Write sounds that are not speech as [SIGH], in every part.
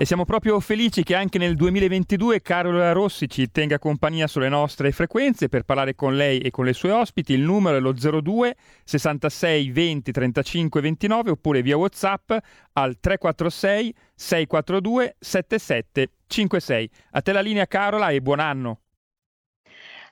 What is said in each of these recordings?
E siamo proprio felici che anche nel 2022 Carola Rossi ci tenga compagnia sulle nostre frequenze per parlare con lei e con le sue ospiti. Il numero è lo 02 66 20 35 29 oppure via WhatsApp al 346 642 7756. A te la linea Carola e buon anno.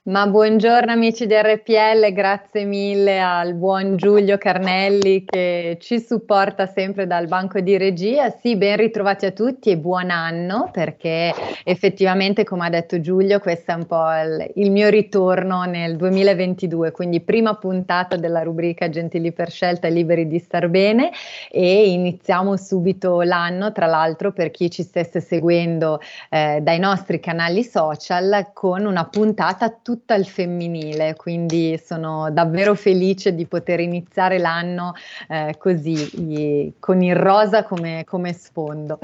Ma buongiorno amici di RPL, grazie mille al buon Giulio Carnelli che ci supporta sempre dal banco di regia. Sì, ben ritrovati a tutti e buon anno perché effettivamente, come ha detto Giulio, questo è un po' il, il mio ritorno nel 2022, quindi prima puntata della rubrica Gentili per scelta e liberi di star bene e iniziamo subito l'anno, tra l'altro per chi ci stesse seguendo eh, dai nostri canali social con una puntata tutta tutta al femminile, quindi sono davvero felice di poter iniziare l'anno eh, così, con il rosa come, come sfondo.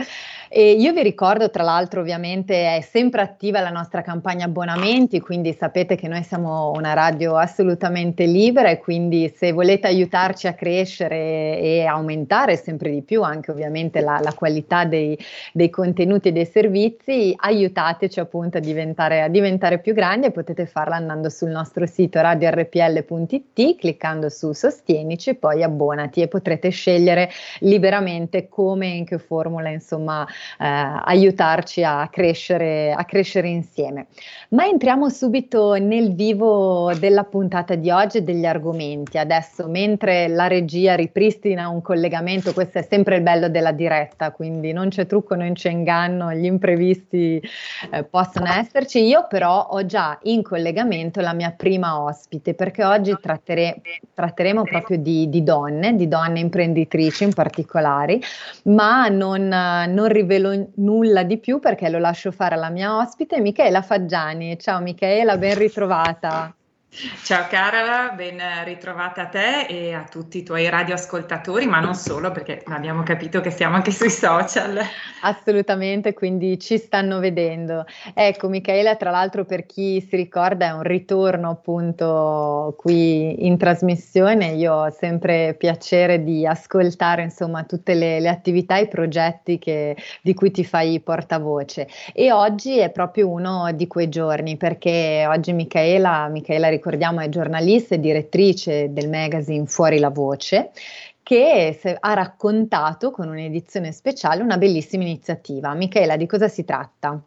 E io vi ricordo, tra l'altro, ovviamente è sempre attiva la nostra campagna abbonamenti, quindi sapete che noi siamo una radio assolutamente libera e quindi se volete aiutarci a crescere e aumentare sempre di più anche ovviamente la, la qualità dei, dei, contenuti e dei servizi, aiutateci appunto a diventare, a diventare più grandi e potete farla andando sul nostro sito radiorpl.it, cliccando su Sostienici poi abbonati e potrete scegliere liberamente come e in che formula insomma aiutarci a crescere, a crescere insieme. Ma entriamo subito nel vivo della puntata di oggi e degli argomenti. Adesso mentre la regia ripristina un collegamento, questo è sempre il bello della diretta, quindi non c'è trucco, non c'è inganno, gli imprevisti eh, possono esserci. Io però ho già in collegamento la mia prima ospite, perché oggi trattere, tratteremo proprio di, di, donne, di donne imprenditrici in particolare, ma non, non, rivelo nulla di più perché lo lascio fare alla mia ospite, Michela Faggiani. Ciao Michela, ben ritrovata. Ciao Carola, ben ritrovata a te e a tutti i tuoi radioascoltatori, ma non solo perché abbiamo capito che siamo anche sui social. Assolutamente, quindi ci stanno vedendo. Ecco, Michaela, tra l'altro per chi si ricorda è un ritorno appunto qui in trasmissione, io ho sempre piacere di ascoltare insomma tutte le, le attività e i progetti che, di cui ti fai portavoce e oggi è proprio uno di quei giorni perché oggi Michaela, Michaela ricordiamo è giornalista e direttrice del magazine Fuori la Voce, che ha raccontato con un'edizione speciale una bellissima iniziativa. Michela, di cosa si tratta?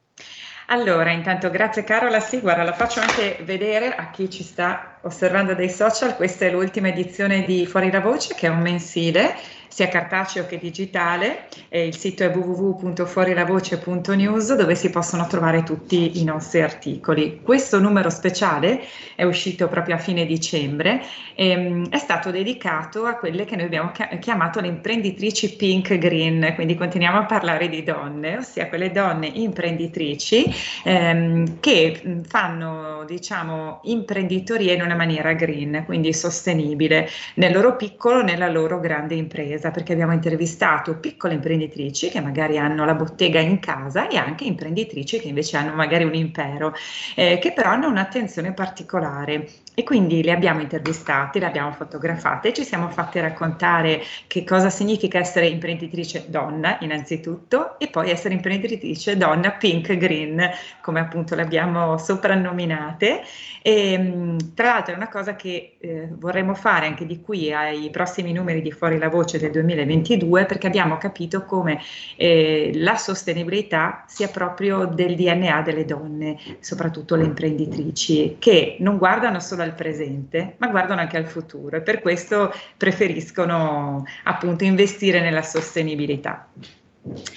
Allora, intanto grazie Carola, sì, guarda, la faccio anche vedere a chi ci sta osservando dai social, questa è l'ultima edizione di Fuori la Voce, che è un mensile sia cartaceo che digitale. Eh, il sito è www.fuorilavoce.news dove si possono trovare tutti i nostri articoli. Questo numero speciale è uscito proprio a fine dicembre ehm, è stato dedicato a quelle che noi abbiamo chiamato le imprenditrici pink green, quindi continuiamo a parlare di donne, ossia quelle donne imprenditrici ehm, che fanno diciamo imprenditoria in una maniera green, quindi sostenibile nel loro piccolo, nella loro grande impresa impresa perché abbiamo intervistato piccole imprenditrici che magari hanno la bottega in casa e anche imprenditrici che invece hanno magari un impero, eh, che però hanno un'attenzione particolare e quindi le abbiamo intervistate, le abbiamo fotografate, ci siamo fatte raccontare che cosa significa essere imprenditrice donna innanzitutto e poi essere imprenditrice donna pink green, come appunto le abbiamo soprannominate. E, tra l'altro è una cosa che eh, vorremmo fare anche di qui ai prossimi numeri di Fuori la Voce del 2022 perché abbiamo capito come eh, la sostenibilità sia proprio del DNA delle donne, soprattutto le imprenditrici, che non guardano solo al presente, ma guardano anche al futuro e per questo preferiscono appunto investire nella sostenibilità.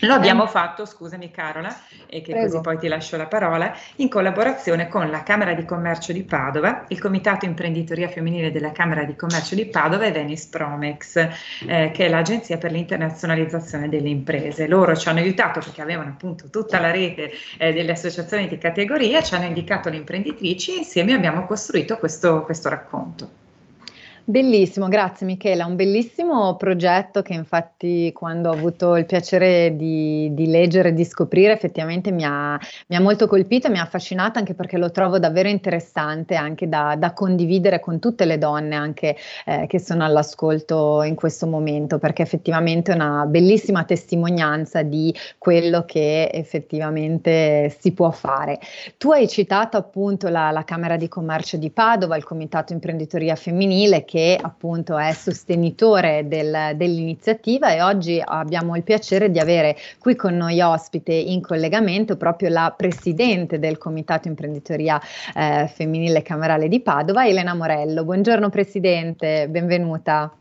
Lo abbiamo eh. fatto, scusami Carola, e che Prego. così poi ti lascio la parola, in collaborazione con la Camera di Commercio di Padova, il Comitato Imprenditoria Femminile della Camera di Commercio di Padova e Venice Promex, eh, che è l'Agenzia per l'internazionalizzazione delle imprese. Loro ci hanno aiutato perché avevano appunto tutta la rete eh, delle associazioni di categoria, ci hanno indicato le imprenditrici e insieme abbiamo costruito questo, questo racconto. Bellissimo, grazie Michela, un bellissimo progetto che infatti quando ho avuto il piacere di, di leggere e di scoprire effettivamente mi ha, mi ha, molto colpito e mi ha affascinata anche perché lo trovo davvero interessante anche da, da condividere con tutte le donne anche eh, che sono all'ascolto in questo momento perché effettivamente è una bellissima testimonianza di quello che effettivamente si può fare. Tu hai citato appunto la, la Camera di Commercio di Padova, il Comitato Imprenditoria Femminile che che appunto è sostenitore del, dell'iniziativa e oggi abbiamo il piacere di avere qui con noi ospite in collegamento proprio la presidente del Comitato Imprenditoria eh, Femminile Camerale di Padova, Elena Morello. Buongiorno Presidente, benvenuta.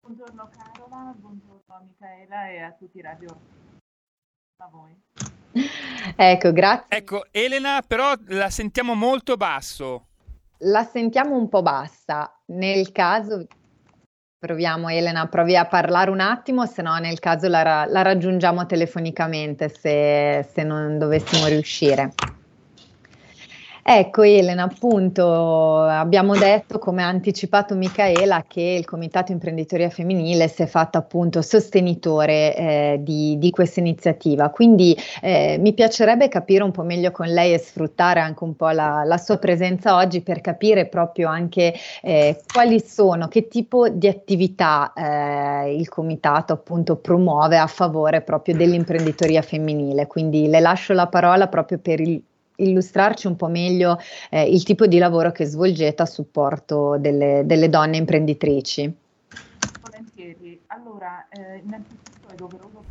Buongiorno Carola, buongiorno a Michaela e a tutti i radio. A voi. Ecco, grazie. Ecco, Elena, però la sentiamo molto basso la sentiamo un po' bassa. Nel caso, proviamo Elena, provi a parlare un attimo, se no nel caso la, la raggiungiamo telefonicamente se, se non dovessimo riuscire. Ecco Elena, appunto abbiamo detto, come ha anticipato Michaela, che il Comitato Imprenditoria Femminile si è fatto appunto sostenitore eh, di, di, questa iniziativa, quindi eh, mi piacerebbe capire un po' meglio con lei e sfruttare anche un po' la, la sua presenza oggi per capire proprio anche eh, quali sono, che tipo di attività eh, il Comitato appunto promuove a favore proprio dell'imprenditoria femminile, quindi le lascio la parola proprio per il illustrarci un po' meglio eh, il tipo di lavoro che svolgete a supporto delle, delle donne imprenditrici. Volentieri. Allora, eh, innanzitutto è doveroso.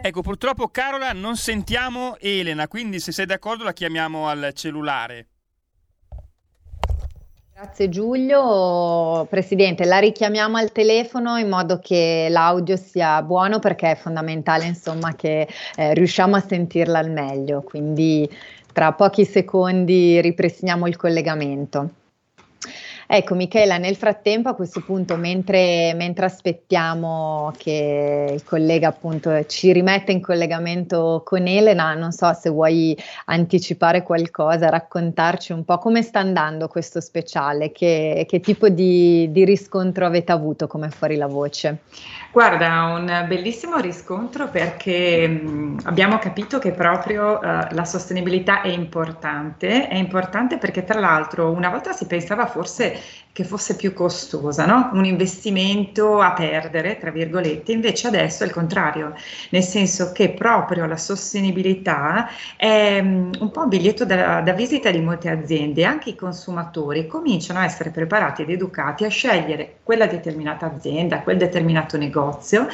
Ecco, purtroppo Carola non sentiamo Elena, quindi se sei d'accordo la chiamiamo al cellulare. Grazie Giulio. Presidente, la richiamiamo al telefono in modo che l'audio sia buono perché è fondamentale insomma che eh, riusciamo a sentirla al meglio, quindi tra pochi secondi ripristiniamo il collegamento. Ecco Michela, nel frattempo a questo punto, mentre, mentre, aspettiamo che il collega appunto ci rimetta in collegamento con Elena, non so se vuoi anticipare qualcosa, raccontarci un po' come sta andando questo speciale, che, che tipo di, di riscontro avete avuto come fuori la voce? Guarda, un bellissimo riscontro perché abbiamo capito che proprio uh, la sostenibilità è importante, è importante perché tra l'altro una volta si pensava forse che fosse più costosa, no? un investimento a perdere, tra virgolette, invece adesso è il contrario, nel senso che proprio la sostenibilità è um, un po' un biglietto da, da visita di molte aziende, anche i consumatori cominciano a essere preparati ed educati a scegliere quella determinata azienda, quel determinato negozio,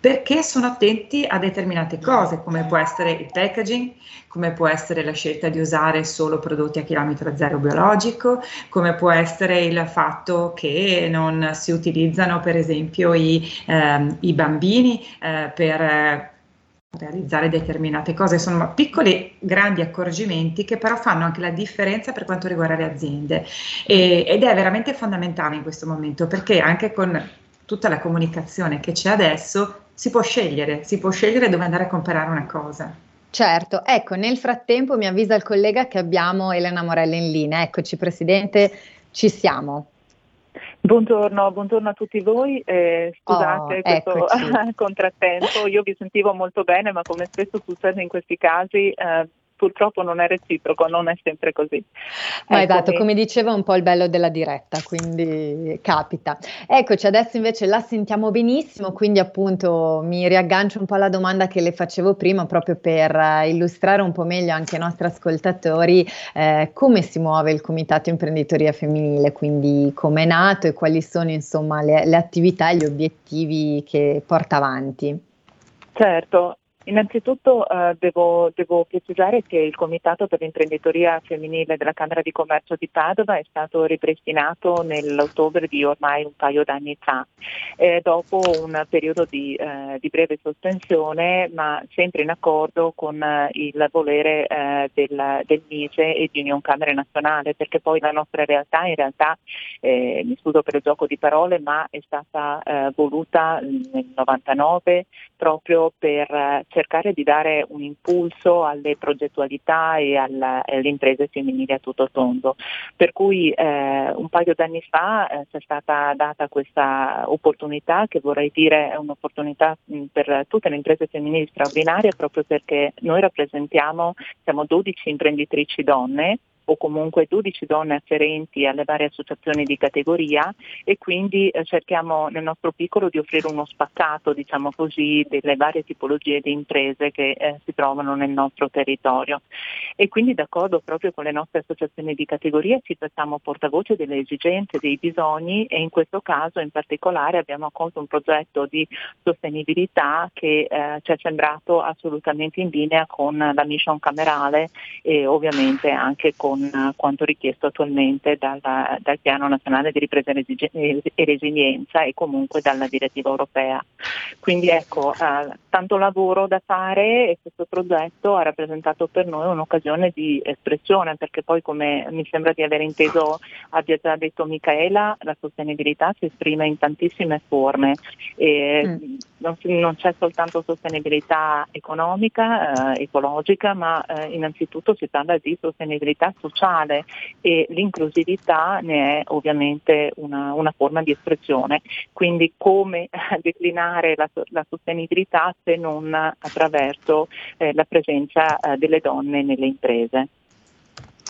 perché sono attenti a determinate cose, come può essere il packaging, come può essere la scelta di usare solo prodotti a chilometro zero biologico, come può essere il fatto che non si utilizzano per esempio i, ehm, i bambini eh, per realizzare determinate cose, sono piccoli grandi accorgimenti che però fanno anche la differenza per quanto riguarda le aziende. E, ed è veramente fondamentale in questo momento perché anche con tutta la comunicazione che c'è adesso si può scegliere, si può scegliere dove andare a comprare una cosa. Certo, ecco, nel frattempo mi avvisa il collega che abbiamo Elena Morella in linea. Eccoci Presidente, ci siamo. Buongiorno, buongiorno, a tutti voi, eh, scusate oh, questo [LAUGHS] contrattempo, io vi sentivo molto bene ma come spesso succede in questi casi eh, purtroppo non è reciproco, non è sempre così. Ma ecco, esatto, come diceva un po' il bello della diretta, quindi capita. Eccoci, adesso invece la sentiamo benissimo, quindi appunto mi riaggancio un po' alla domanda che le facevo prima proprio per uh, illustrare un po' meglio anche ai nostri ascoltatori eh, come si muove il Comitato Imprenditoria Femminile, quindi come è nato e quali sono insomma le, le attività e gli obiettivi che porta avanti. Certo, Innanzitutto eh, devo, devo, precisare che il Comitato per l'imprenditoria femminile della Camera di Commercio di Padova è stato ripristinato nell'ottobre di ormai un paio d'anni fa, eh, dopo un periodo di, eh, di, breve sospensione, ma sempre in accordo con eh, il volere eh, del, del, MISE e di Union Camere Nazionale, perché poi la nostra realtà, in realtà, eh, mi scuso per il gioco di parole, ma è stata voluta nel 99 proprio per cercare di dare un impulso alle progettualità e alla, alle imprese femminili a tutto tondo. Per cui eh, un paio d'anni fa eh, c'è stata data questa opportunità che vorrei dire è un'opportunità mh, per tutte le imprese femminili straordinarie proprio perché noi rappresentiamo, siamo 12 imprenditrici donne o comunque 12 donne afferenti alle varie associazioni di categoria e quindi eh, cerchiamo nel nostro piccolo di offrire uno spaccato, diciamo così, delle varie tipologie di imprese che eh, si trovano nel nostro territorio. E quindi d'accordo proprio con le nostre associazioni di categoria ci facciamo portavoce delle esigenze, dei bisogni e in questo caso in particolare abbiamo accolto un progetto di sostenibilità che eh, ci è sembrato assolutamente in linea con la mission camerale e ovviamente anche con con quanto richiesto attualmente dal, dal Piano Nazionale di Ripresa e Resilienza e comunque dalla direttiva europea. Quindi ecco, eh, tanto lavoro da fare e questo progetto ha rappresentato per noi un'occasione di espressione perché poi come mi sembra di aver inteso abbia già detto Michaela, la sostenibilità si esprime in tantissime forme mm. non, non, c'è soltanto sostenibilità economica, eh, ecologica, ma eh, innanzitutto si parla di sostenibilità sociale e l'inclusività ne è ovviamente una, una forma di espressione. Quindi come [LAUGHS] declinare la, la sostenibilità se non attraverso eh, la presenza eh, delle donne nelle imprese.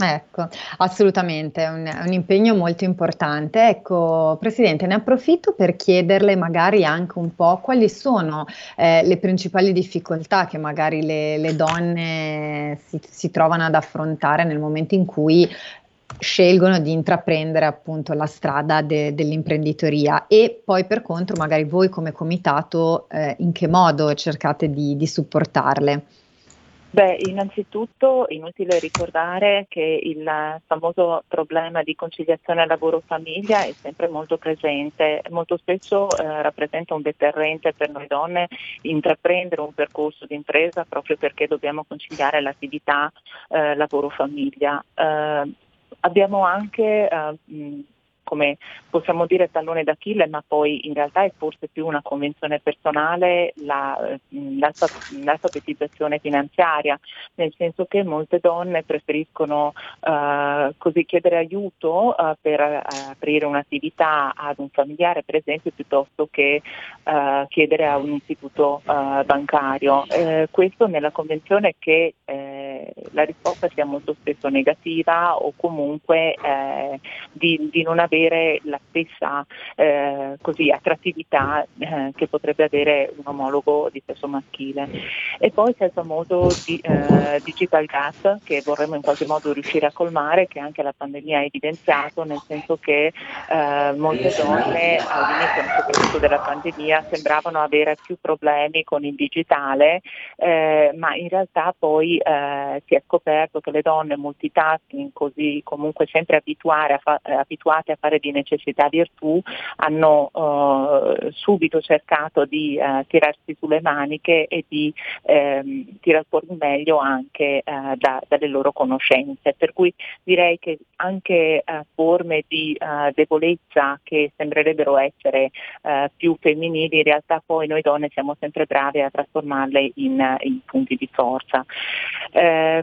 Ecco, assolutamente, è un, un, impegno molto importante. Ecco, Presidente, ne approfitto per chiederle magari anche un po' quali sono eh, le principali difficoltà che magari le, le donne si, si, trovano ad affrontare nel momento in cui scelgono di intraprendere appunto la strada de, dell'imprenditoria e poi per contro magari voi come comitato eh, in che modo cercate di, di supportarle? Beh, innanzitutto inutile ricordare che il famoso problema di conciliazione lavoro-famiglia è sempre molto presente, molto spesso eh, rappresenta un deterrente per noi donne intraprendere un percorso di impresa proprio perché dobbiamo conciliare l'attività eh, lavoro-famiglia. Eh, abbiamo anche eh, come possiamo dire tallone d'Achille, ma poi in realtà è forse più una convenzione personale la, l'alfabetizzazione finanziaria, nel senso che molte donne preferiscono uh, così chiedere aiuto uh, per uh, aprire un'attività ad un familiare, per esempio, piuttosto che chiedere a un istituto bancario. questo nella convenzione che la risposta sia molto spesso negativa o comunque di, di non avere la stessa eh, così, attrattività eh, che potrebbe avere un omologo di sesso maschile. E poi c'è il famoso di, eh, digital gap che vorremmo in qualche modo riuscire a colmare, che anche la pandemia ha evidenziato, nel senso che eh, molte donne all'inizio soprattutto della pandemia sembravano avere più problemi con il digitale, eh, ma in realtà poi eh, si è scoperto che le donne multitasking, così comunque sempre a, fa- abituate a fare di necessità virtù hanno eh, subito cercato di eh, tirarsi sulle maniche e di ehm, tirar fuori meglio anche eh, da, dalle loro conoscenze. Per cui direi che anche eh, forme di eh, debolezza che sembrerebbero essere eh, più femminili, in realtà poi noi donne siamo sempre brave a trasformarle in, in punti di forza.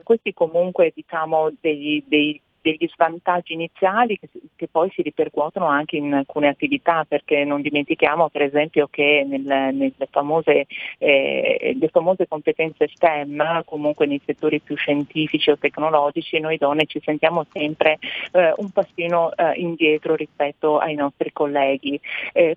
Questi comunque diciamo degli, dei degli svantaggi iniziali che, che, poi si ripercuotono anche in alcune attività, perché non dimentichiamo per esempio che nel, nelle, famose, eh, famose competenze STEM, comunque nei settori più scientifici o tecnologici, noi donne ci sentiamo sempre eh, un passino eh, indietro rispetto ai nostri colleghi.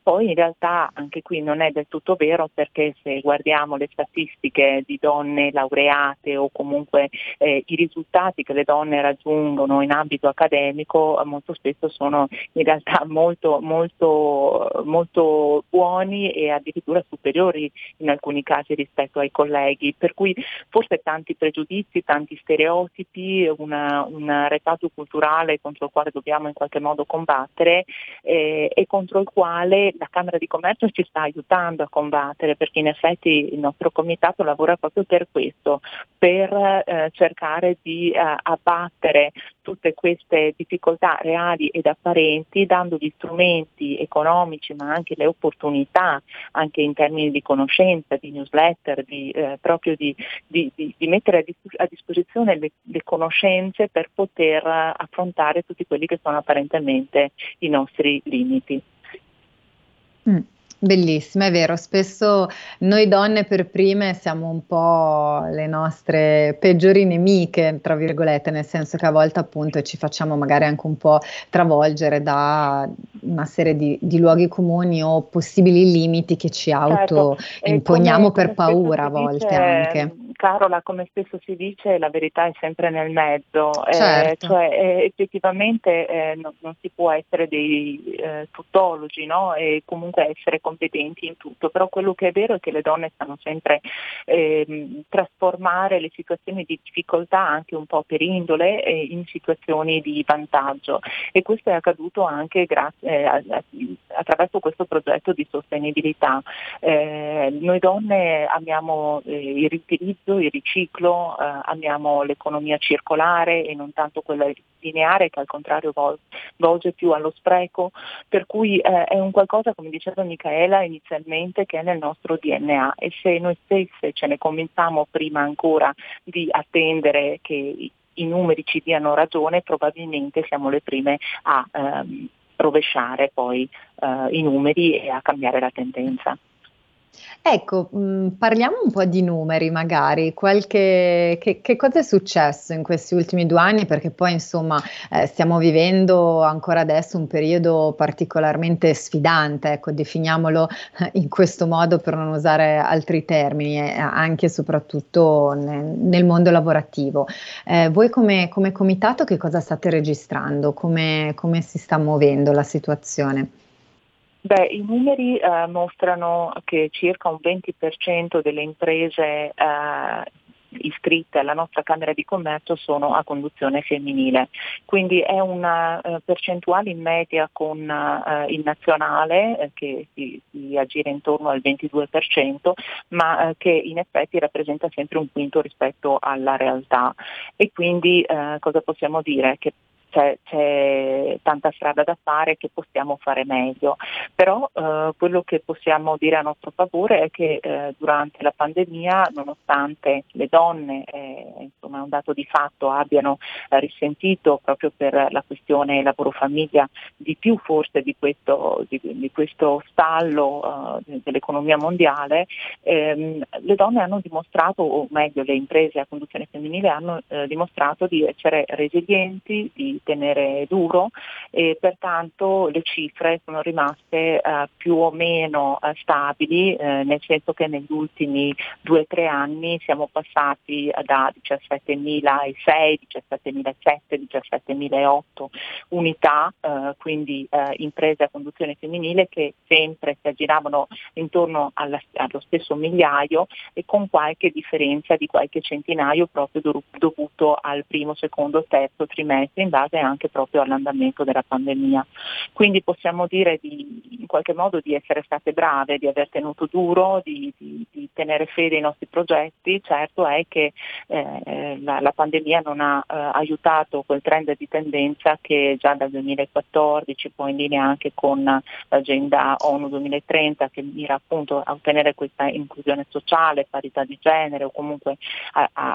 poi in realtà anche qui non è del tutto vero perché se guardiamo le statistiche di donne laureate o comunque eh, i risultati che le donne raggiungono in ambito accademico molto spesso sono in realtà molto, molto, molto buoni e addirittura superiori in alcuni casi rispetto ai colleghi, per cui forse tanti pregiudizi, tanti stereotipi, una, un retaggio culturale contro il quale dobbiamo in qualche modo combattere eh, e contro il quale la Camera di Commercio ci sta aiutando a combattere, perché in effetti il nostro comitato lavora proprio per questo, per eh, cercare di eh, abbattere tutte riconoscere queste difficoltà reali ed apparenti, dando gli strumenti economici ma anche le opportunità, anche in termini di conoscenza, di newsletter, di, eh, proprio di, di, di, mettere a disposizione le, le, conoscenze per poter affrontare tutti quelli che sono apparentemente i nostri limiti. Mm. Bellissima, è vero, spesso noi donne per prime siamo un po' le nostre peggiori nemiche, tra virgolette, nel senso che a volte appunto ci facciamo magari anche un po' travolgere da una serie di, di luoghi comuni o possibili limiti che ci certo, auto-imponiamo per paura a volte dice, anche. Carola, come spesso si dice, la verità è sempre nel mezzo, eh, certo. eh, cioè eh, effettivamente eh, non, non, si può essere dei eh, tuttologi no? e comunque essere competenti in tutto, però quello che è vero è che le donne stanno sempre eh, trasformare le situazioni di difficoltà anche un po' per indole eh, in situazioni di vantaggio e questo è accaduto anche grazie, a, a, attraverso questo progetto di sostenibilità. noi donne amiamo il riutilizzo il riciclo, eh, amiamo l'economia circolare e non tanto quella lineare che al contrario volge più allo spreco, per cui eh, è un qualcosa, come diceva Michaela inizialmente, che è nel nostro DNA e se noi stesse ce ne convinciamo prima ancora di attendere che i numeri ci diano ragione, probabilmente siamo le prime a ehm, rovesciare poi eh, i numeri e a cambiare la tendenza. Ecco, mh, mm, parliamo un po' di numeri magari, qualche, che, che, cosa è successo in questi ultimi due anni? Perché poi insomma eh, stiamo vivendo ancora adesso un periodo particolarmente sfidante, ecco, definiamolo [LAUGHS] in questo modo per non usare altri termini, anche e soprattutto nel, nel mondo lavorativo. Eh, voi come, come, comitato che cosa state registrando? Come, come si sta muovendo la situazione? Beh, i numeri eh, mostrano che circa un 20% delle imprese eh, iscritte alla nostra Camera di Commercio sono a conduzione femminile, quindi è una uh, percentuale in media con uh, il nazionale eh, che si, si, aggira intorno al 22%, ma uh, che in effetti rappresenta sempre un quinto rispetto alla realtà. E quindi cosa possiamo dire? Che c'è, c'è, tanta strada da fare che possiamo fare meglio, però eh, quello che possiamo dire a nostro favore è che eh, durante la pandemia, nonostante le donne, eh, insomma è un dato di fatto, abbiano eh, risentito proprio per la questione lavoro-famiglia di più forse di questo, di, di questo stallo eh, dell'economia mondiale, ehm, le donne hanno dimostrato, o meglio le imprese a conduzione femminile hanno eh, dimostrato di essere resilienti, di tenere duro e pertanto le cifre sono rimaste eh, più o meno eh, stabili, eh, nel senso che negli ultimi due o tre anni siamo passati da 17.006, 17.007, 17.008 unità, eh, quindi eh, imprese a conduzione femminile che sempre si aggiravano intorno alla, allo stesso migliaio e con qualche differenza di qualche centinaio proprio dovuto al primo, secondo, terzo trimestre in base base anche proprio all'andamento della pandemia. Quindi possiamo dire di, in qualche modo di essere state brave, di aver tenuto duro, di, di, di tenere fede ai nostri progetti. Certo è che eh, la, la, pandemia non ha eh, aiutato quel trend di tendenza che già dal 2014, poi in linea anche con l'agenda ONU 2030 che mira appunto a ottenere questa inclusione sociale, parità di genere o comunque a, a,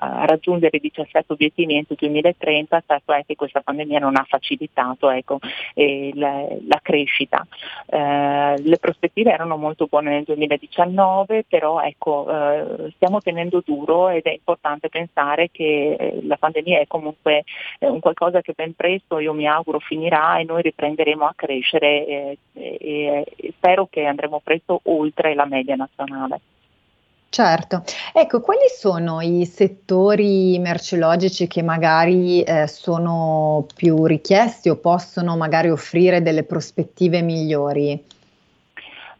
a raggiungere i 17 obiettivi entro il 2030, certo è che che questa pandemia non ha facilitato ecco, eh, la, la, crescita. Eh, le prospettive erano molto buone nel 2019, però ecco, eh, stiamo tenendo duro ed è importante pensare che eh, la pandemia è comunque eh, un qualcosa che ben presto io mi auguro finirà e noi riprenderemo a crescere eh, e spero che andremo presto oltre la media nazionale. Certo, ecco, quali sono i settori merceologici che magari eh, sono più richiesti o possono magari offrire delle prospettive migliori?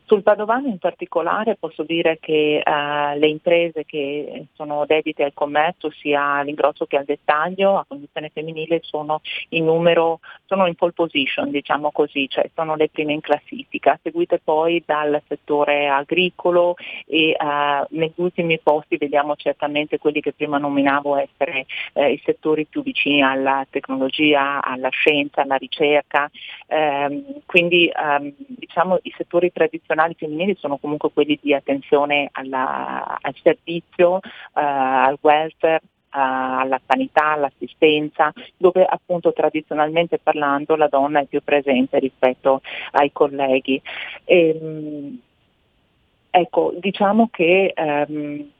Sul Padovano in particolare posso dire che uh, le imprese che sono dedite al commercio sia all'ingrosso che al dettaglio a condizione femminile sono in numero, sono in pole position diciamo così, cioè sono le prime in classifica, seguite poi dal settore agricolo e uh, negli ultimi posti vediamo certamente quelli che prima nominavo essere uh, i settori più vicini alla tecnologia, alla scienza, alla ricerca, um, quindi um, diciamo i settori tradizionali professionali femminili sono comunque quelli di attenzione alla, al servizio, uh, al welfare, alla sanità, all'assistenza, dove appunto tradizionalmente parlando la donna è più presente rispetto ai colleghi. E, ehm, ecco, diciamo che ehm,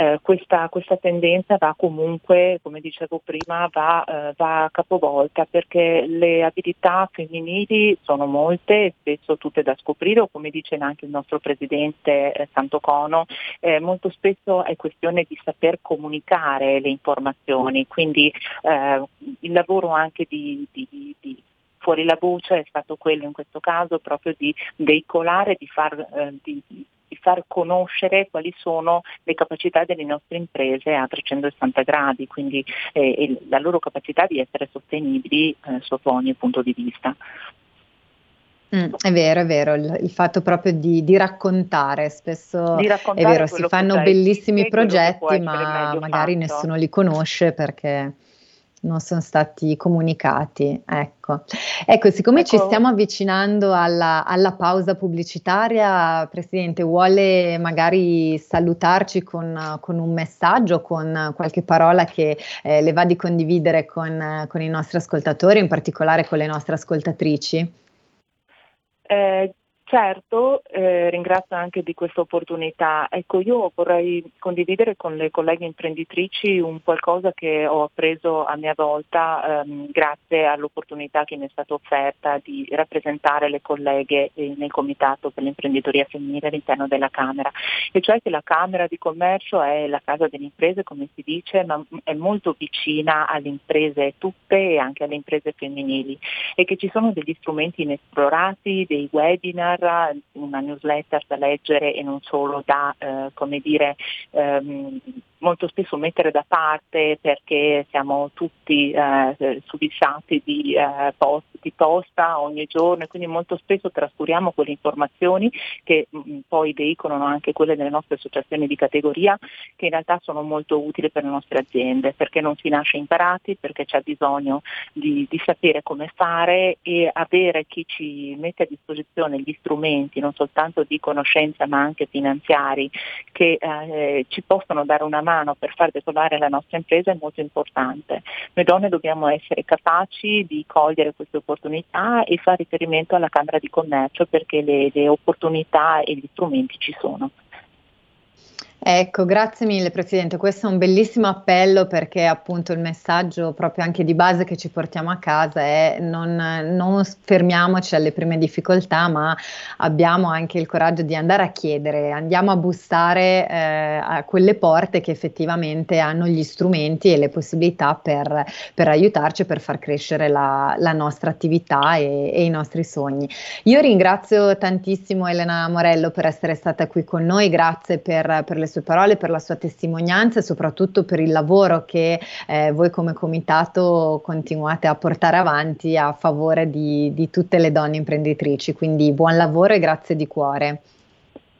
eh, questa, questa, tendenza va comunque, come dicevo prima, va, eh, va, capovolta perché le abilità femminili sono molte, spesso tutte da scoprire o come dice anche il nostro presidente eh, Santocono, eh, molto spesso è questione di saper comunicare le informazioni, quindi eh, il lavoro anche di, di, di fuori la voce è stato quello in questo caso proprio di veicolare, di far, eh, di, di far conoscere quali sono le capacità delle nostre imprese a 360 gradi, quindi eh, la loro capacità di essere sostenibili eh, sotto ogni punto di vista. Mm, è vero, è vero, il, il fatto proprio di, di, raccontare, spesso di raccontare è vero, si fanno bellissimi progetti ma magari fatto. nessuno li conosce perché non sono stati comunicati. Ecco, ecco siccome ecco. ci stiamo avvicinando alla, alla, pausa pubblicitaria, Presidente, vuole magari salutarci con, con un messaggio, con qualche parola che eh, le va di condividere con, con, i nostri ascoltatori, in particolare con le nostre ascoltatrici? Eh, Certo, eh, ringrazio anche di questa opportunità. Ecco, io vorrei condividere con le colleghe imprenditrici un qualcosa che ho appreso a mia volta ehm, grazie all'opportunità che mi è stata offerta di rappresentare le colleghe nel Comitato per l'imprenditoria femminile all'interno della Camera, e cioè che la Camera di Commercio è la casa delle imprese, come si dice, ma è molto vicina alle imprese tutte e anche alle imprese femminili e che ci sono degli strumenti inesplorati, dei webinar, terra, una newsletter da leggere e non solo da, eh, come dire, ehm, molto spesso mettere da parte perché siamo tutti eh, subissati di, eh, post, di, posta ogni giorno e quindi molto spesso trascuriamo quelle informazioni che mh, mm, poi veicolano anche quelle delle nostre associazioni di categoria che in realtà sono molto utili per le nostre aziende perché non si nasce imparati, perché c'è bisogno di, di sapere come fare e avere chi ci mette a disposizione gli strumenti non soltanto di conoscenza ma anche finanziari che eh, ci possono dare una mano mano per far decollare la nostra impresa è molto importante. Noi donne dobbiamo essere capaci di cogliere queste opportunità e fare riferimento alla Camera di Commercio perché le, le opportunità e gli strumenti ci sono. Ecco, grazie mille Presidente, questo è un bellissimo appello perché appunto il messaggio proprio anche di base che ci portiamo a casa è non, non fermiamoci alle prime difficoltà ma abbiamo anche il coraggio di andare a chiedere, andiamo a bussare eh, a quelle porte che effettivamente hanno gli strumenti e le possibilità per, per aiutarci, per far crescere la, la nostra attività e, e, i nostri sogni. Io ringrazio tantissimo Elena Morello per essere stata qui con noi, grazie per, per le sue parole, per la sua testimonianza e soprattutto per il lavoro che eh, voi come comitato continuate a portare avanti a favore di, di tutte le donne imprenditrici. Quindi buon lavoro e grazie di cuore.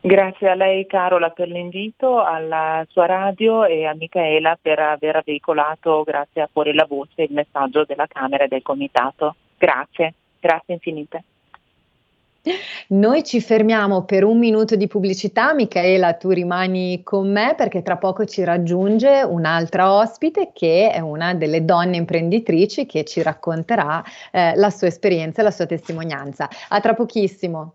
Grazie a lei Carola per l'invito, alla sua radio e a Michaela per aver veicolato, grazie a Fuori la Voce, il messaggio della Camera e del Comitato. Grazie, grazie infinite. Noi ci fermiamo per un minuto di pubblicità, Michaela tu rimani con me perché tra poco ci raggiunge un'altra ospite che è una delle donne imprenditrici che ci racconterà eh, la sua esperienza e la sua testimonianza. A tra pochissimo.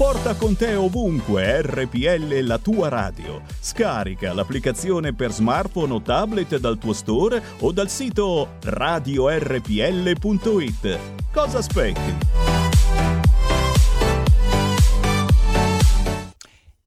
Porta con te ovunque RPL la tua radio. Scarica l'applicazione per smartphone o tablet dal tuo store o dal sito radiorpl.it. Cosa aspetti?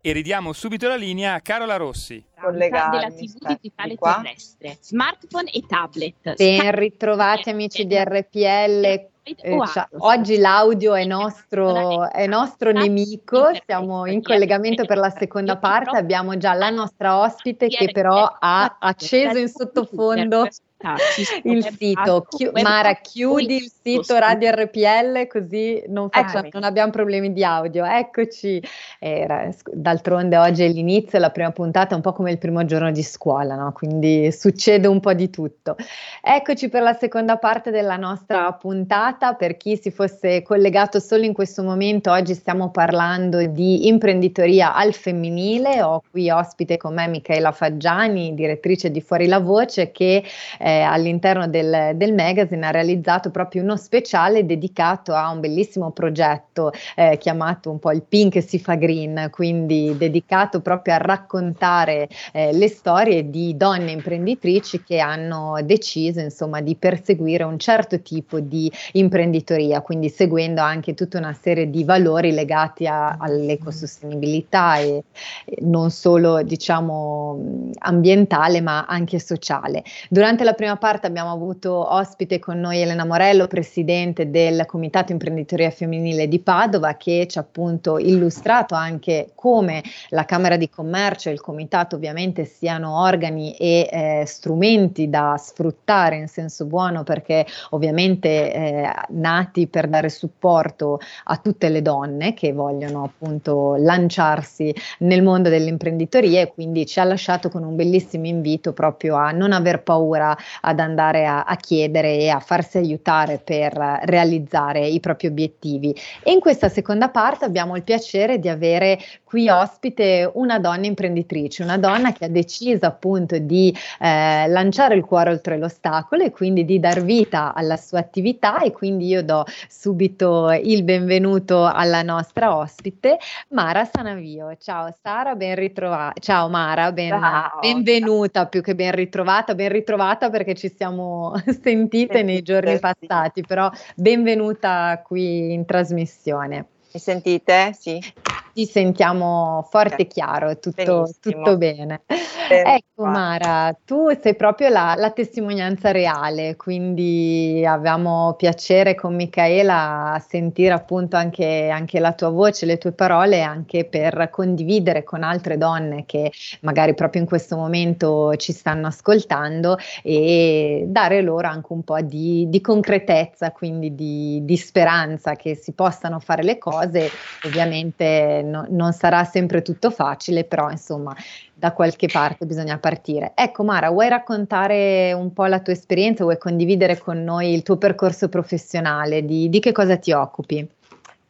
E ridiamo subito la linea a Carola Rossi. Della TV digitale terrestre, smartphone e tablet. Ben ritrovati amici di RPL eh, cioè, oggi l'audio è nostro, è nostro nemico, siamo in collegamento per la seconda parte, abbiamo già la nostra ospite che però ha acceso in sottofondo il sito. Chi- Mara, chiudi il sito Radio RPL così non, facciamo, non abbiamo problemi di audio. Eccoci. Era, d'altronde oggi è l'inizio, la prima puntata è un po' come il primo giorno di scuola, no? quindi succede un po' di tutto. Eccoci per la seconda parte della nostra puntata. Per chi si fosse collegato solo in questo momento, oggi stiamo parlando di imprenditoria al femminile. Ho qui ospite con me Michaela Faggiani, direttrice di Fuori la Voce, che eh, eh, all'interno del, del, magazine ha realizzato proprio uno speciale dedicato a un bellissimo progetto eh, chiamato un po' il Pink si fa green, quindi dedicato proprio a raccontare eh, le storie di donne imprenditrici che hanno deciso insomma di perseguire un certo tipo di imprenditoria, quindi seguendo anche tutta una serie di valori legati a, all'ecosostenibilità e, e non solo diciamo ambientale ma anche sociale. Durante la prima parte abbiamo avuto ospite con noi Elena Morello, presidente del Comitato Imprenditoria Femminile di Padova, che ci ha appunto illustrato anche come la Camera di Commercio e il Comitato ovviamente siano organi e eh, strumenti da sfruttare in senso buono perché ovviamente eh, nati per dare supporto a tutte le donne che vogliono appunto lanciarsi nel mondo dell'imprenditoria e quindi ci ha lasciato con un bellissimo invito proprio a non aver paura ad andare a, a chiedere e a farsi aiutare per realizzare i propri obiettivi. E in questa seconda parte abbiamo il piacere di avere qui ospite una donna imprenditrice, una donna che ha deciso appunto di eh, lanciare il cuore oltre l'ostacolo e quindi di dar vita alla sua attività e quindi io do subito il benvenuto alla nostra ospite Mara Sanavio. Ciao Sara, ben ritrovata. Ciao Mara, ben, Ciao. benvenuta più che ben ritrovata, ben ritrovata perché perché ci siamo [LAUGHS] sentite nei giorni passati, però benvenuta qui in trasmissione. Mi sentite? Sì. Ti sentiamo forte e chiaro, tutto, tutto bene. Ecco Mara, tu sei proprio la, la, testimonianza reale, quindi abbiamo piacere con Michaela sentire appunto anche, anche, la tua voce, le tue parole, anche per condividere con altre donne che magari proprio in questo momento ci stanno ascoltando e dare loro anche un po' di, di concretezza, quindi di, di, speranza che si possano fare le cose. Ovviamente no, non sarà sempre tutto facile, però insomma da qualche parte bisogna partire. Ecco Mara, vuoi raccontare un po' la tua esperienza, vuoi condividere con noi il tuo percorso professionale, di, di che cosa ti occupi?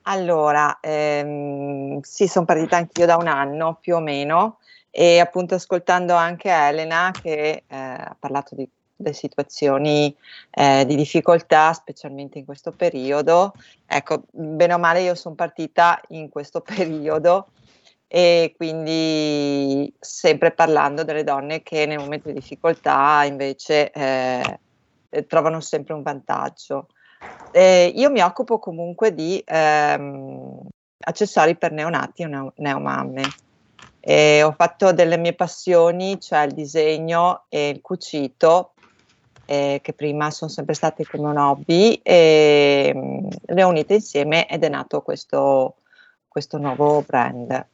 Allora, ehm, sì, sono partita anch'io da un anno più o meno e appunto ascoltando anche Elena che eh, ha parlato di delle situazioni eh, di difficoltà, specialmente in questo periodo. Ecco, bene o male io sono partita in questo [LAUGHS] periodo e quindi sempre parlando delle donne che nel momento di difficoltà invece eh, trovano sempre un vantaggio. Eh, io mi occupo comunque di ehm, accessori per neonati e neomamme. E ho fatto delle mie passioni, cioè il disegno e il cucito, eh, che prima sono sempre state come un hobby, e mh, mm, le ho unite insieme ed è nato questo, questo nuovo brand.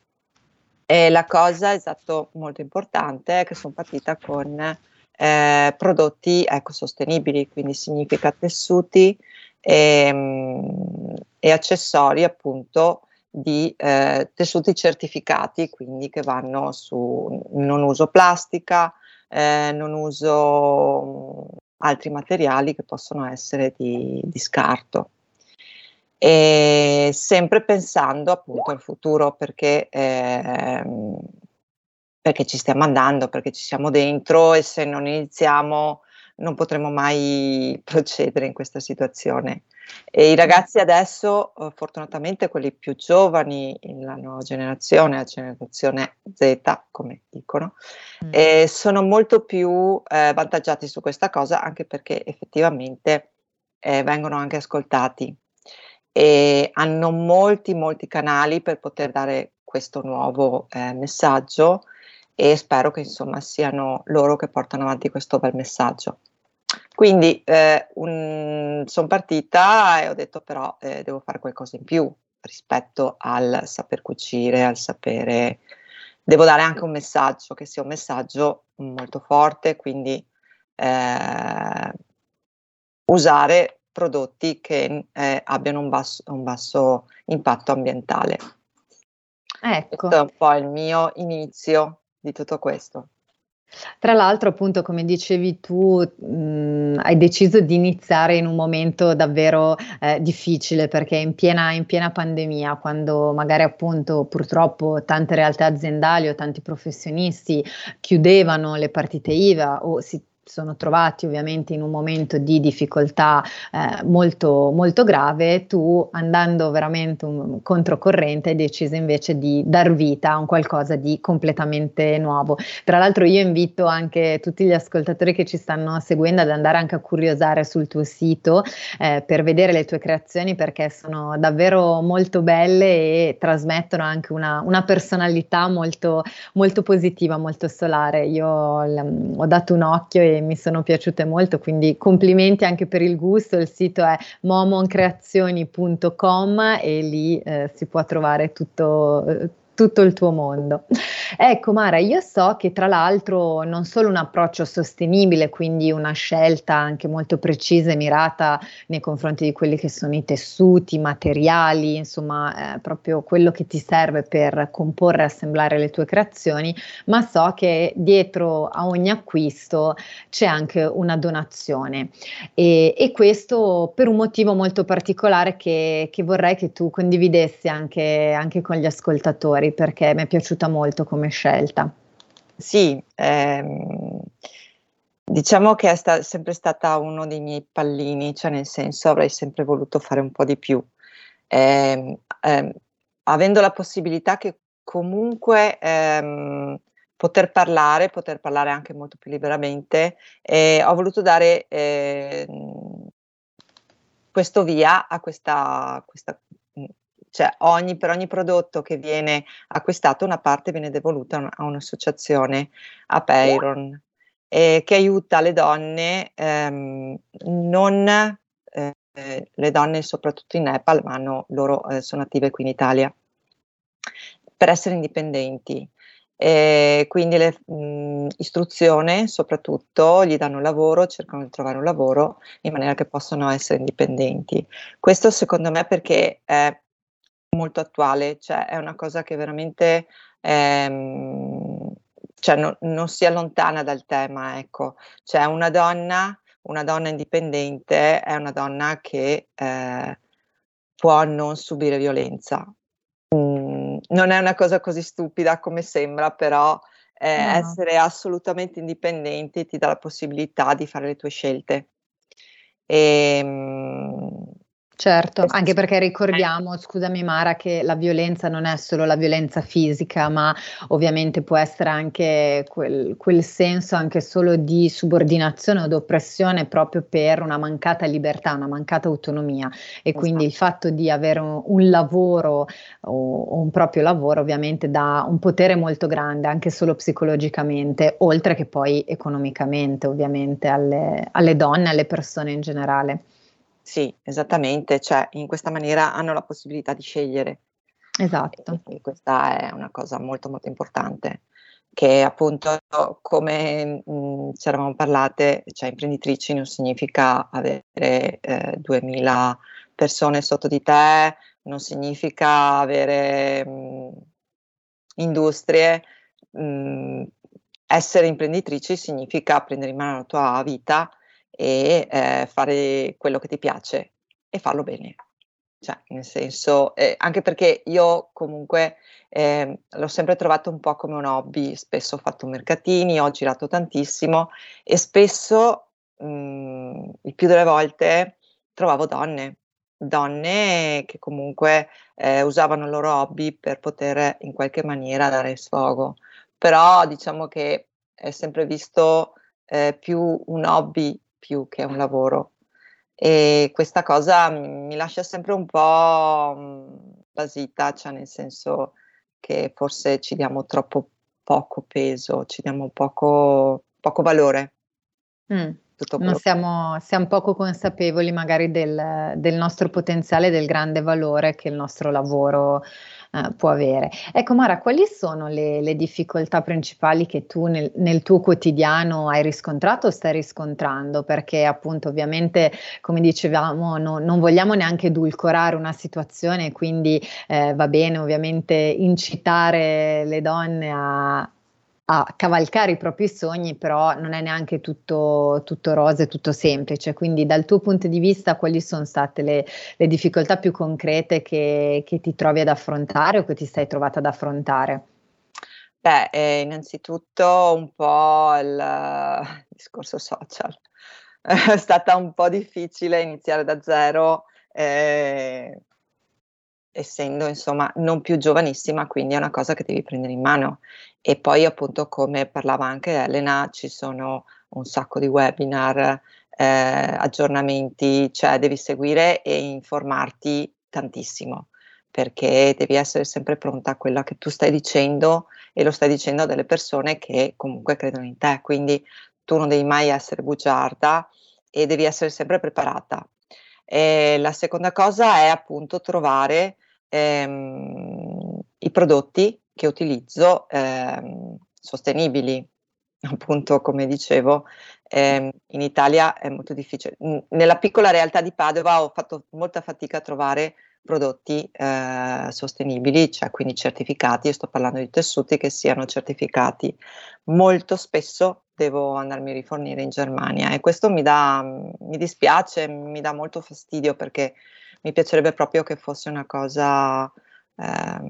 E la cosa esatto molto importante è che sono partita con eh, prodotti ecosostenibili, quindi significa tessuti e, mh, e accessori appunto di eh, tessuti certificati, quindi che vanno su non uso plastica, eh, non uso altri materiali che possono essere di, di scarto. E sempre pensando appunto al futuro perché, eh, perché ci stiamo andando, perché ci siamo dentro e se non iniziamo non potremo mai procedere in questa situazione. E i ragazzi adesso, eh, fortunatamente quelli più giovani, la nuova generazione, la generazione Z, come dicono, mm. eh, sono molto più eh, vantaggiati su questa cosa, anche perché effettivamente eh, vengono anche ascoltati e hanno molti, molti canali per poter dare questo nuovo eh, messaggio e spero che insomma siano loro che portano avanti questo bel messaggio. Quindi eh, sono partita e ho detto però eh, devo fare qualcosa in più rispetto al saper cucire, al sapere... Devo dare anche un messaggio, che sia un messaggio molto forte, quindi eh, usare prodotti che eh, abbiano un basso, un basso impatto ambientale. Ecco. Questo è un po' il mio inizio di tutto questo. Tra l'altro, appunto, come dicevi tu, mh, hai deciso di iniziare in un momento davvero eh, difficile perché in piena, in piena pandemia, quando magari appunto purtroppo tante realtà aziendali o tanti professionisti chiudevano le partite IVA o si sono trovati ovviamente in un momento di difficoltà eh, molto, molto grave, tu andando veramente un, controcorrente hai deciso invece di dar vita a un qualcosa di completamente nuovo. Tra l'altro io invito anche tutti gli ascoltatori che ci stanno seguendo ad andare anche a curiosare sul tuo sito eh, per vedere le tue creazioni perché sono davvero molto belle e trasmettono anche una, una personalità molto, molto positiva, molto solare. Io l- ho dato un occhio e mi sono piaciute molto, quindi complimenti anche per il gusto, il sito è momoncreazioni.com e lì eh, si può trovare tutto, eh, tutto il tuo mondo. Ecco Mara, io so che tra l'altro non solo un approccio sostenibile, quindi una scelta anche molto precisa e mirata nei confronti di quelli che sono i tessuti, i materiali, insomma eh, proprio quello che ti serve per comporre e assemblare le tue creazioni, ma so che dietro a ogni acquisto c'è anche una donazione e, e questo per un motivo molto particolare che, che vorrei che tu condividessi anche, anche con gli ascoltatori perché mi è piaciuta molto come scelta. Sì, ehm, diciamo che è sta- sempre stata uno dei miei pallini, cioè nel senso avrei sempre voluto fare un po' di più. Eh, eh, avendo la possibilità che comunque ehm, poter parlare, poter parlare anche molto più liberamente, eh, ho voluto dare ehm, questo via a questa, questa cioè ogni, per ogni prodotto che viene acquistato una parte viene devoluta a un'associazione, a Payron, eh, che aiuta le donne, ehm, non eh, le donne soprattutto in Nepal, ma hanno, loro eh, sono attive qui in Italia, per essere indipendenti. E quindi le, mh, istruzione soprattutto, gli danno lavoro, cercano di trovare un lavoro in maniera che possano essere indipendenti. Questo secondo me perché è molto attuale, cioè è una cosa che veramente ehm, cioè no, non si allontana dal tema, ecco, cioè una donna, una donna indipendente è una donna che eh, può non subire violenza. Mm, non è una cosa così stupida come sembra, però eh, no. essere assolutamente indipendenti ti dà la possibilità di fare le tue scelte. E, ehm, Certo, anche perché ricordiamo, scusami Mara, che la violenza non è solo la violenza fisica, ma ovviamente può essere anche quel, quel senso anche solo di subordinazione o di oppressione proprio per una mancata libertà, una mancata autonomia. E quindi il esatto. fatto di avere un, un lavoro o, o, un proprio lavoro ovviamente dà un potere molto grande, anche solo psicologicamente, oltre che poi economicamente, ovviamente, alle, alle donne, alle persone in generale. Sì, esattamente, cioè in questa maniera hanno la possibilità di scegliere. Esatto. E, e questa è una cosa molto molto importante, che appunto come mh, ci eravamo parlate, cioè imprenditrici non significa avere eh, 2000 persone sotto di te, non significa avere mh, industrie, mh, essere imprenditrici significa prendere in mano la tua vita e eh, fare quello che ti piace e farlo bene. Cioè, nel senso, eh, anche perché io comunque eh, l'ho sempre trovato un po' come un hobby, spesso ho fatto mercatini, ho girato tantissimo e spesso, mh, mhmm, il più delle volte, trovavo donne, donne che comunque eh, usavano il loro hobby per poter in qualche maniera dare sfogo. Però diciamo che è sempre visto eh, più un hobby più che un lavoro. E questa cosa mi lascia sempre un po' mhmm, basita, cioè nel senso che forse ci diamo troppo poco peso, ci diamo poco, poco valore. Mm. Non siamo, siamo, poco consapevoli magari del, del nostro potenziale, del grande valore che il nostro lavoro eh, può avere. Ecco Mara, quali sono le, le difficoltà principali che tu nel, nel, tuo quotidiano hai riscontrato o stai riscontrando? Perché appunto ovviamente, come dicevamo, no, non vogliamo neanche edulcorare una situazione, quindi eh, va bene ovviamente incitare le donne a a cavalcare i propri sogni, però non è neanche tutto, tutto rose, tutto semplice. Quindi dal tuo punto di vista quali sono state le, le difficoltà più concrete che, che, ti trovi ad affrontare o che ti sei trovata ad affrontare? Beh, eh, innanzitutto un po' il, discorso social. [LAUGHS] è stata un po' difficile iniziare da zero. Eh, essendo insomma non più giovanissima, quindi è una cosa che devi prendere in mano. E poi appunto come parlava anche Elena, ci sono un sacco di webinar, eh, aggiornamenti, cioè devi seguire e informarti tantissimo perché devi essere sempre pronta a quello che tu stai dicendo e lo stai dicendo a delle persone che comunque credono in te, quindi tu non devi mai essere bugiarda e devi essere sempre preparata. E la seconda cosa è appunto trovare ehm, i prodotti che utilizzo ehm, sostenibili. Appunto, come dicevo, ehm, in Italia è molto difficile. Nella piccola realtà di Padova ho fatto molta fatica a trovare prodotti eh, sostenibili, cioè quindi certificati, io sto parlando di tessuti che siano certificati. Molto spesso devo andarmi a rifornire in Germania e questo mi dà, mi dispiace, mi dà molto fastidio perché mi piacerebbe proprio che fosse una cosa, ehm,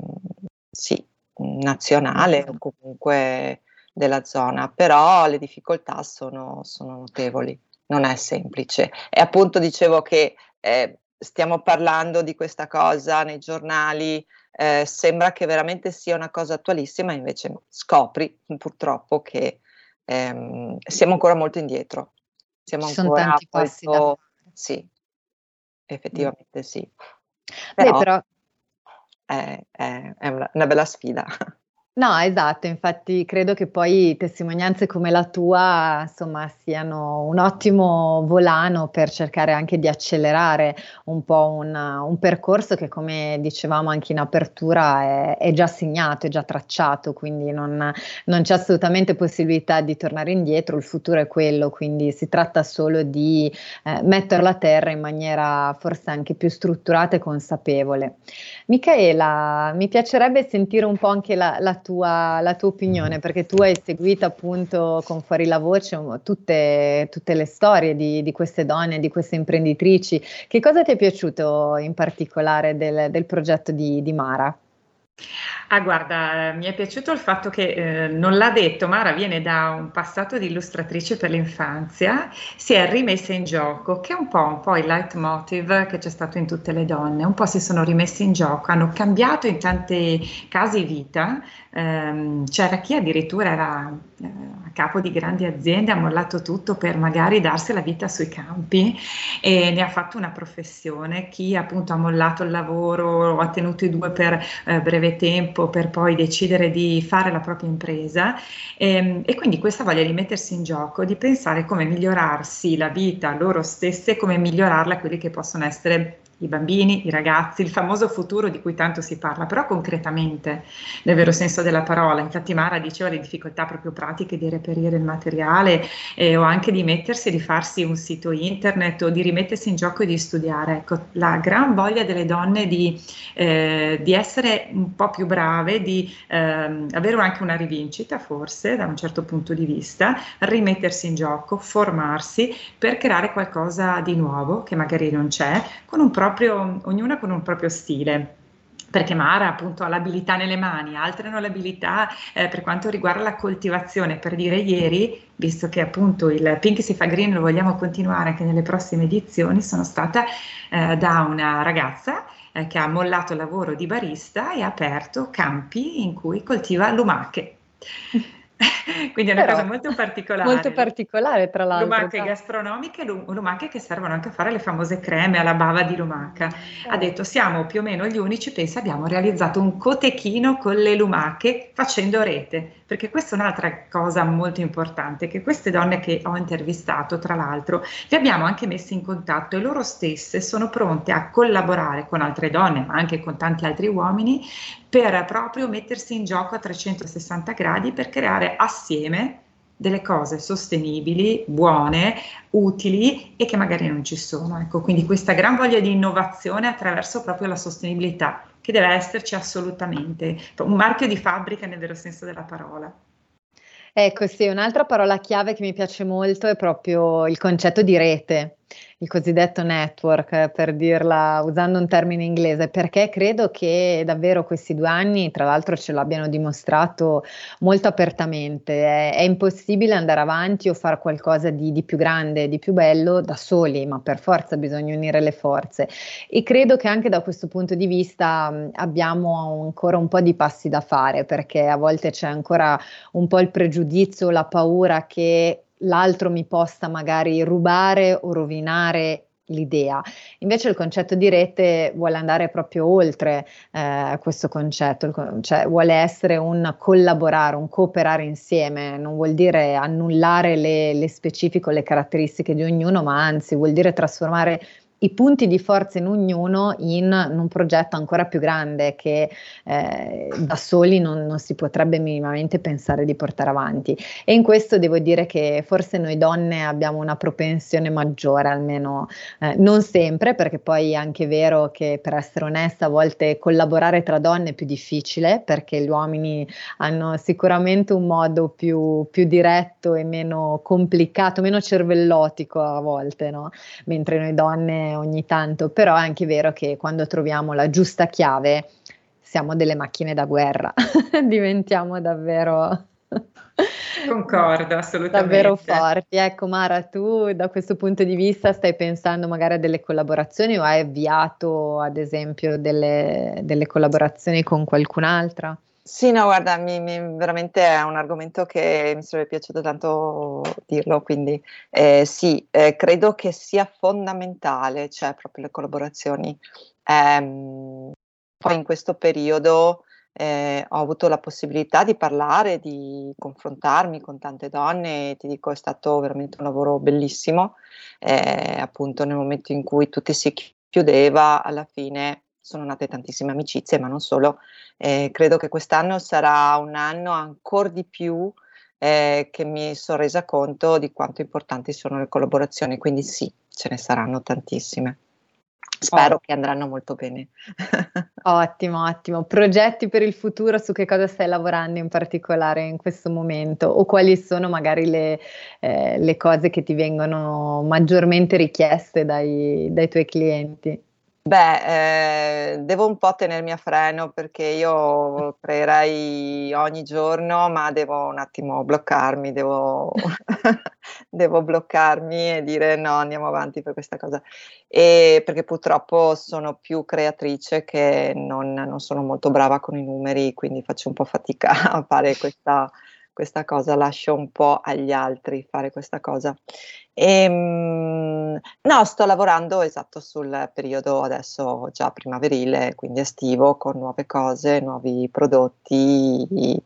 sì, nazionale o comunque della zona, però le difficoltà sono, sono notevoli, non è semplice. E appunto dicevo che eh, stiamo parlando di questa cosa nei giornali, eh, sembra che veramente sia una cosa attualissima, invece scopri purtroppo che ehm, siamo ancora molto indietro. Siamo Ci ancora sono tanti passi molto, sì, Effettivamente sì. Però, Beh, però è, è, una bella sfida. No, esatto, infatti credo che poi testimonianze come la tua, insomma, siano un ottimo volano per cercare anche di accelerare un po' un, un percorso che, come dicevamo anche in apertura, è, è già segnato, è già tracciato, quindi non, non, c'è assolutamente possibilità di tornare indietro, il futuro è quello, quindi si tratta solo di eh, metterlo a terra in maniera forse anche più strutturata e consapevole. Michaela, mi piacerebbe sentire un po' anche la, la tua tua, la tua opinione, mm. perché tu hai seguito appunto con Fuori la Voce tutte, tutte le storie di, di, queste donne, di queste imprenditrici. Che cosa ti è piaciuto in particolare del, del progetto di, di Mara? Ah, guarda, mi è piaciuto il fatto che eh, non l'ha detto, Mara viene da un passato di illustratrice per l'infanzia, si è rimessa in gioco, che è un po', un po' il leitmotiv che c'è stato in tutte le donne, un po' si sono rimesse in gioco, hanno cambiato in tanti casi vita, ehm, c'era chi addirittura era eh, a capo di grandi aziende, ha mollato tutto per magari darsi la vita sui campi e ne ha fatto una professione, chi appunto ha mollato il lavoro, ha tenuto i due per eh, breve tempo per poi decidere di fare la propria impresa. Ehm, e quindi questa voglia di mettersi in gioco, di pensare come migliorarsi la vita loro stesse, come migliorarla a quelli che possono essere i bambini, i ragazzi, il famoso futuro di cui tanto si parla, però concretamente, nel vero senso della parola. Infatti Mara diceva le difficoltà proprio pratiche di reperire il materiale eh, o anche di mettersi, di farsi un sito internet o di rimettersi in gioco e di studiare. Ecco, la gran voglia delle donne di, eh, di essere un po' più brave, di eh, avere anche una rivincita forse da un certo punto di vista, rimettersi in gioco, formarsi per creare qualcosa di nuovo che magari non c'è, con un proprio proprio, ognuna con un proprio stile perché Mara appunto ha l'abilità nelle mani, altre hanno l'abilità eh, per quanto riguarda la coltivazione. Per dire ieri, visto che appunto il Pink si fa green lo vogliamo continuare anche nelle prossime edizioni, sono stata eh, da una ragazza eh, che ha mollato il lavoro di barista e ha aperto campi in cui coltiva lumache. [LAUGHS] Quindi è una Però, cosa molto particolare. Molto particolare, tra l'altro. Lumache gastronomiche, lumache che servono anche a fare le famose creme alla bava di lumaca. Ha detto: Siamo più o meno gli unici, pensa, abbiamo realizzato un cotechino con le lumache facendo rete. Perché questa è un'altra cosa molto importante: che queste donne che ho intervistato, tra l'altro, le abbiamo anche messe in contatto e loro stesse sono pronte a collaborare con altre donne, ma anche con tanti altri uomini, per proprio mettersi in gioco a 360 gradi per creare assieme delle cose sostenibili, buone, utili e che magari non ci sono. Ecco, quindi questa gran voglia di innovazione attraverso proprio la sostenibilità che deve esserci assolutamente, un marchio di fabbrica nel vero senso della parola. Ecco, sì, un'altra parola chiave che mi piace molto è proprio il concetto di rete il cosiddetto network, per dirla usando un termine inglese, perché credo che davvero questi due anni, tra l'altro, ce l'abbiano dimostrato molto apertamente. È, è impossibile andare avanti o fare qualcosa di, di, più grande, di più bello da soli, ma per forza bisogna unire le forze. E credo che anche da questo punto di vista abbiamo ancora un po' di passi da fare, perché a volte c'è ancora un po' il pregiudizio, la paura che l'altro mi possa magari rubare o rovinare l'idea. Invece il concetto di rete vuole andare proprio oltre eh, questo concetto, cioè vuole essere un collaborare, un cooperare insieme, non vuol dire annullare le, le specifiche, le caratteristiche di ognuno, ma anzi vuol dire trasformare i punti di forza in ognuno in, un progetto ancora più grande che eh, da soli non, non, si potrebbe minimamente pensare di portare avanti. E in questo devo dire che forse noi donne abbiamo una propensione maggiore, almeno eh, non sempre, perché poi è anche vero che per essere onesta a volte collaborare tra donne è più difficile perché gli uomini hanno sicuramente un modo più, più diretto e meno complicato, meno cervellotico a volte, no? mentre noi donne ogni tanto, però è anche vero che quando troviamo la giusta chiave siamo delle macchine da guerra, [LAUGHS] diventiamo davvero... [LAUGHS] Concordo, assolutamente. Davvero forti. Ecco, Mara, tu da questo punto di vista stai pensando magari a delle collaborazioni o hai avviato, ad esempio, delle, delle collaborazioni con qualcun'altra? Sì, no, guarda, mi, mi, veramente è un argomento che mi sarebbe piaciuto tanto dirlo, quindi eh, sì, eh, credo che sia fondamentale, cioè proprio le collaborazioni. Eh, poi in questo periodo eh, ho avuto la possibilità di parlare, di confrontarmi con tante donne e ti dico è stato veramente un lavoro bellissimo, eh, appunto nel momento in cui tutto si chiudeva, alla fine sono nate tantissime amicizie, ma non solo. Eh, credo che quest'anno sarà un anno ancora di più eh, che mi sono resa conto di quanto importanti sono le collaborazioni, quindi sì, ce ne saranno tantissime. Spero oh. che andranno molto bene. [LAUGHS] ottimo, ottimo. Progetti per il futuro, su che cosa stai lavorando in particolare in questo momento o quali sono magari le, eh, le cose che ti vengono maggiormente richieste dai, dai tuoi clienti? Beh, eh, devo un po' tenermi a freno perché io creerei ogni giorno, ma devo un attimo bloccarmi, devo, [LAUGHS] devo bloccarmi e dire no, andiamo avanti per questa cosa. E perché purtroppo sono più creatrice che non, non sono molto brava con i numeri, quindi faccio un po' fatica [LAUGHS] a fare questa, questa cosa, lascio un po' agli altri fare questa cosa. E, ehm, no, sto lavorando esatto sul periodo adesso già primaverile, quindi estivo, con nuove cose, nuovi prodotti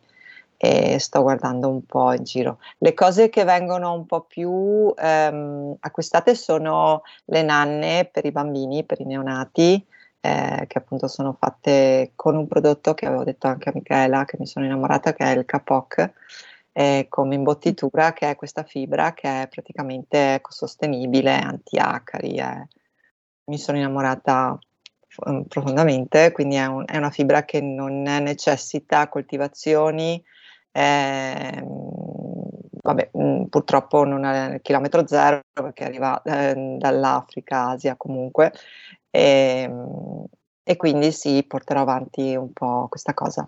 e sto guardando un po' in giro. Le cose che vengono un po' più ehm, acquistate sono le nanne per i bambini, per i neonati, eh, che appunto sono fatte con un prodotto che avevo detto anche a Michela, che mi sono innamorata, che è il Capoc, eh, come imbottitura, che è questa fibra che è praticamente ecosostenibile, anti-acari. Eh. Mi sono innamorata mm, profondamente, quindi è, un, è, una fibra che non necessita coltivazioni. Eh, vabbè, mh, mm, purtroppo non è il chilometro zero perché arriva eh, dall'Africa, Asia comunque, e, ehm, e quindi sì, porterò avanti un po' questa cosa.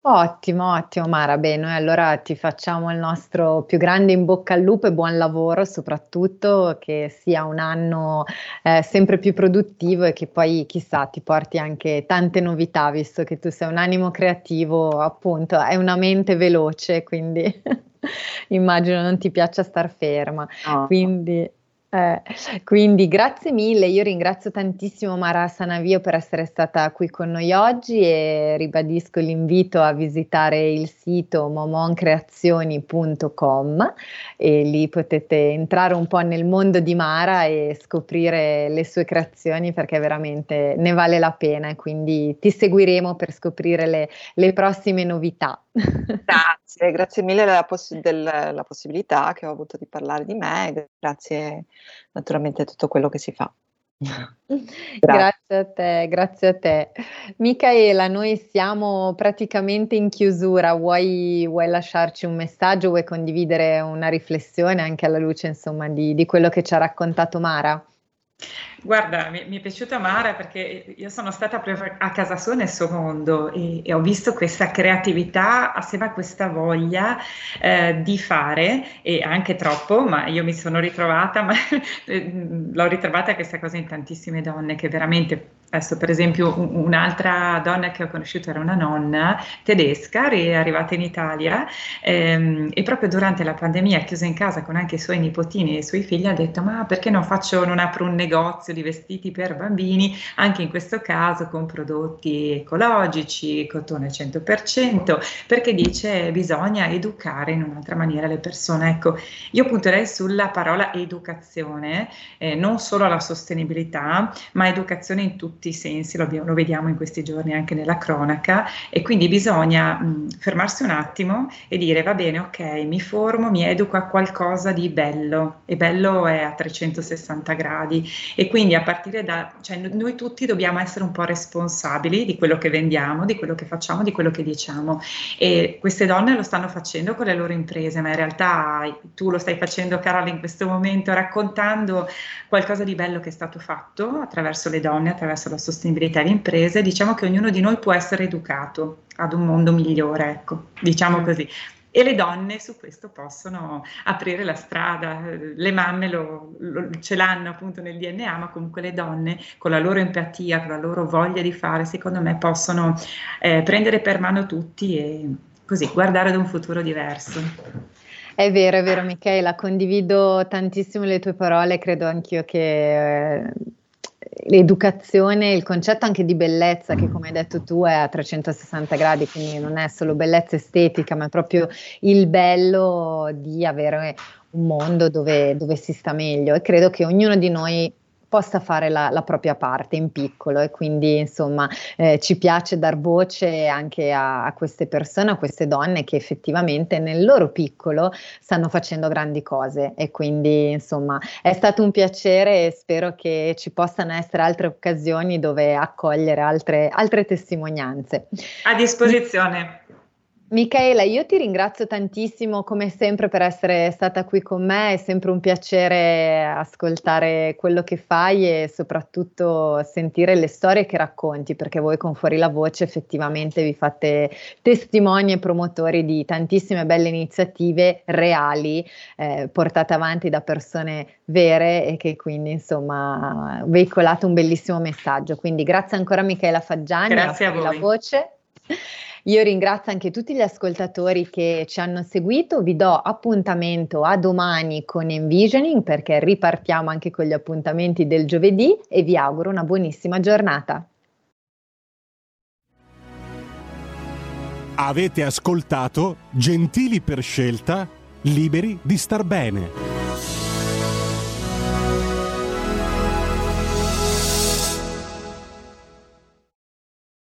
Ottimo, ottimo Mara, bene, allora ti facciamo il nostro più grande in bocca al lupo e buon lavoro, soprattutto che sia un anno eh, sempre più produttivo e che poi chissà ti porti anche tante novità, visto che tu sei un animo creativo, appunto, hai una mente veloce, quindi [LAUGHS] immagino non ti piaccia star ferma. No. Quindi eh, quindi grazie mille, io ringrazio tantissimo Mara Sanavio per essere stata qui con noi oggi e ribadisco l'invito a visitare il sito momoncreazioni.com e lì potete entrare un po' nel mondo di Mara e scoprire le sue creazioni perché veramente ne vale la pena e quindi ti seguiremo per scoprire le, le prossime novità. Grazie, grazie mille della, poss- della possibilità che ho avuto di parlare di me, grazie naturalmente a tutto quello che si fa. [LAUGHS] grazie a te, grazie a te. Micaela, noi siamo praticamente in chiusura, vuoi, vuoi, lasciarci un messaggio, vuoi condividere una riflessione anche alla luce insomma di, di quello che ci ha raccontato Mara? Guarda, mi, mi, è piaciuta Mara perché io sono stata a casa sua nel suo mondo e, e ho visto questa creatività assieme a questa voglia eh, di fare e anche troppo, ma io mi sono ritrovata, ma [LAUGHS] l'ho ritrovata questa cosa in tantissime donne che veramente Adesso, per esempio, un'altra donna che ho conosciuto era una nonna tedesca, è arrivata in Italia ehm, e proprio durante la pandemia, chiusa in casa con anche i suoi nipotini e i suoi figli, ha detto: Ma perché non faccio, non apro un negozio di vestiti per bambini, anche in questo caso con prodotti ecologici, cotone 100%, perché dice bisogna educare in un'altra maniera le persone. Ecco, io punterei sulla parola educazione, eh, non solo alla sostenibilità, ma educazione in tutto tutti i sensi, lo, abbiamo, lo, vediamo in questi giorni anche nella cronaca, e quindi bisogna mh, fermarsi un attimo e dire va bene, ok, mi formo, mi educo a qualcosa di bello, e bello è a 360 gradi, e quindi a partire da, cioè noi tutti dobbiamo essere un po' responsabili di quello che vendiamo, di quello che facciamo, di quello che diciamo, e queste donne lo stanno facendo con le loro imprese, ma in realtà tu lo stai facendo, Carola, in questo momento, raccontando qualcosa di bello che è stato fatto attraverso le donne, attraverso la sostenibilità di imprese, diciamo che ognuno di noi può essere educato ad un mondo migliore, ecco, diciamo così. E le donne su questo possono aprire la strada, le mamme lo, lo, ce l'hanno appunto nel DNA, ma comunque le donne con la loro empatia, con la loro voglia di fare, secondo me possono eh, prendere per mano tutti e così guardare ad un futuro diverso. È vero, è vero Michela, condivido tantissimo le tue parole, credo anch'io che eh, l'educazione, il concetto anche di bellezza che come hai detto tu è a 360 gradi, quindi non è solo bellezza estetica, ma è proprio il bello di avere un mondo dove, dove si sta meglio. E credo che ognuno di noi possa fare la, la, propria parte in piccolo e quindi insomma eh, ci piace dar voce anche a, a, queste persone, a queste donne che effettivamente nel loro piccolo stanno facendo grandi cose e quindi insomma è stato un piacere e spero che ci possano essere altre occasioni dove accogliere altre, altre testimonianze. A disposizione. Michaela, io ti ringrazio tantissimo come sempre per essere stata qui con me, è sempre un piacere ascoltare quello che fai e soprattutto sentire le storie che racconti, perché voi con Fuori la Voce effettivamente vi fate testimoni e promotori di tantissime belle iniziative reali eh, portate avanti da persone vere e che quindi insomma veicolate un bellissimo messaggio. Quindi grazie ancora Michaela Faggiani, grazie a, voi. la voce. Io ringrazio anche tutti gli ascoltatori che ci hanno seguito, vi do appuntamento a domani con Envisioning perché ripartiamo anche con gli appuntamenti del giovedì e vi auguro una buonissima giornata. Avete ascoltato Gentili per scelta, liberi di star bene.